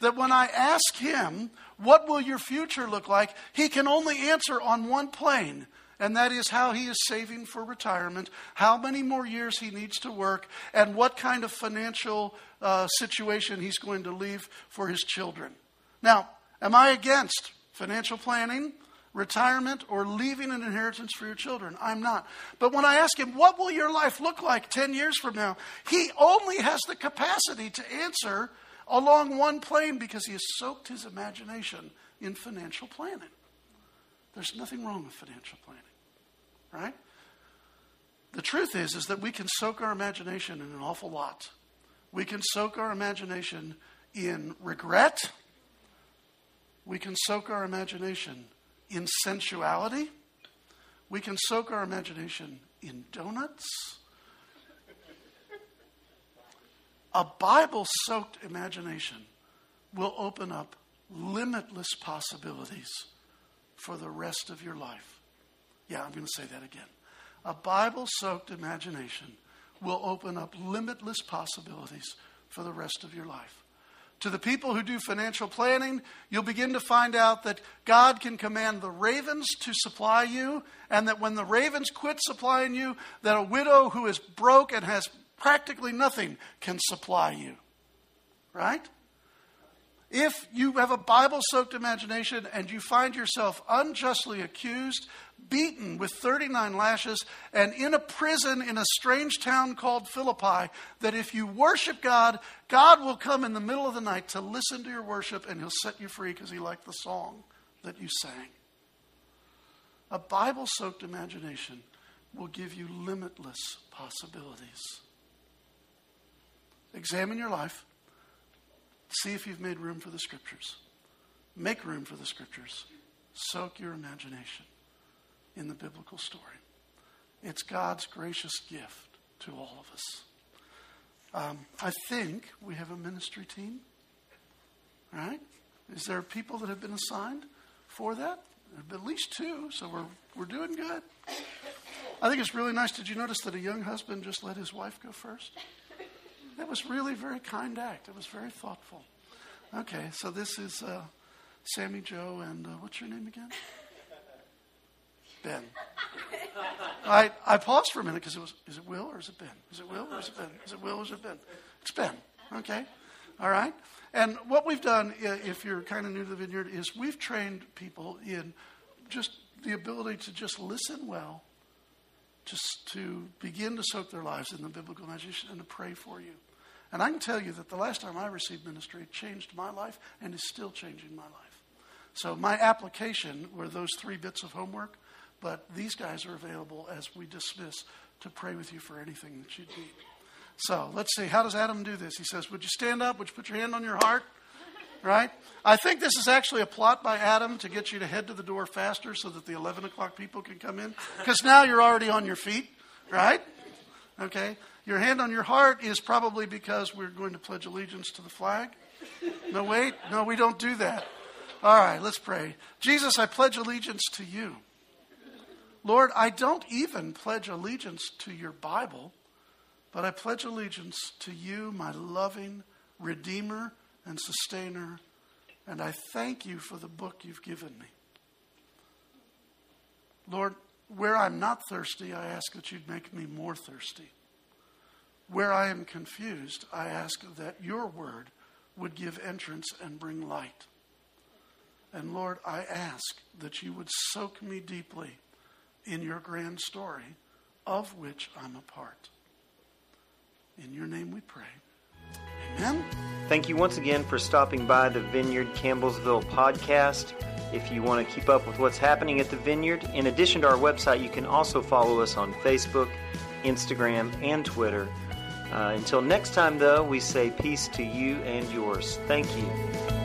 that when I ask him, What will your future look like? he can only answer on one plane and that is how he is saving for retirement, how many more years he needs to work, and what kind of financial uh, situation he's going to leave for his children. Now, am I against financial planning, retirement, or leaving an inheritance for your children? I'm not. But when I ask him, what will your life look like 10 years from now? He only has the capacity to answer along one plane because he has soaked his imagination in financial planning. There's nothing wrong with financial planning right? The truth is, is that we can soak our imagination in an awful lot. We can soak our imagination in regret. We can soak our imagination in sensuality. We can soak our imagination in donuts. A Bible soaked imagination will open up limitless possibilities for the rest of your life. Yeah, I'm going to say that again. A Bible soaked imagination will open up limitless possibilities for the rest of your life. To the people who do financial planning, you'll begin to find out that God can command the ravens to supply you, and that when the ravens quit supplying you, that a widow who is broke and has practically nothing can supply you. Right? If you have a Bible soaked imagination and you find yourself unjustly accused, beaten with 39 lashes, and in a prison in a strange town called Philippi, that if you worship God, God will come in the middle of the night to listen to your worship and he'll set you free because he liked the song that you sang. A Bible soaked imagination will give you limitless possibilities. Examine your life See if you've made room for the scriptures. Make room for the scriptures. Soak your imagination in the biblical story. It's God's gracious gift to all of us. Um, I think we have a ministry team, right? Is there people that have been assigned for that? At least two, so we're, we're doing good. I think it's really nice. Did you notice that a young husband just let his wife go first? That was really a very kind act. It was very thoughtful. Okay, so this is uh, Sammy Joe and uh, what's your name again? Ben. I, I paused for a minute because it was, is it Will or is it Ben? Is it Will or is it Ben? Is it Will or is it Ben? It's Ben. Okay. All right? And what we've done, if you're kind of new to the vineyard, is we've trained people in just the ability to just listen well, just to begin to soak their lives in the biblical imagination and to pray for you. And I can tell you that the last time I received ministry, it changed my life and is still changing my life. So my application were those three bits of homework, but these guys are available as we dismiss to pray with you for anything that you need. So let's see. How does Adam do this? He says, Would you stand up? Would you put your hand on your heart? Right? I think this is actually a plot by Adam to get you to head to the door faster so that the 11 o'clock people can come in. Because now you're already on your feet, right? Okay? Your hand on your heart is probably because we're going to pledge allegiance to the flag. No, wait. No, we don't do that. All right, let's pray. Jesus, I pledge allegiance to you. Lord, I don't even pledge allegiance to your Bible. But I pledge allegiance to you, my loving Redeemer and Sustainer, and I thank you for the book you've given me. Lord, where I'm not thirsty, I ask that you'd make me more thirsty. Where I am confused, I ask that your word would give entrance and bring light. And Lord, I ask that you would soak me deeply in your grand story, of which I'm a part. In your name we pray. Amen. Thank you once again for stopping by the Vineyard Campbellsville podcast. If you want to keep up with what's happening at the Vineyard, in addition to our website, you can also follow us on Facebook, Instagram, and Twitter. Uh, until next time, though, we say peace to you and yours. Thank you.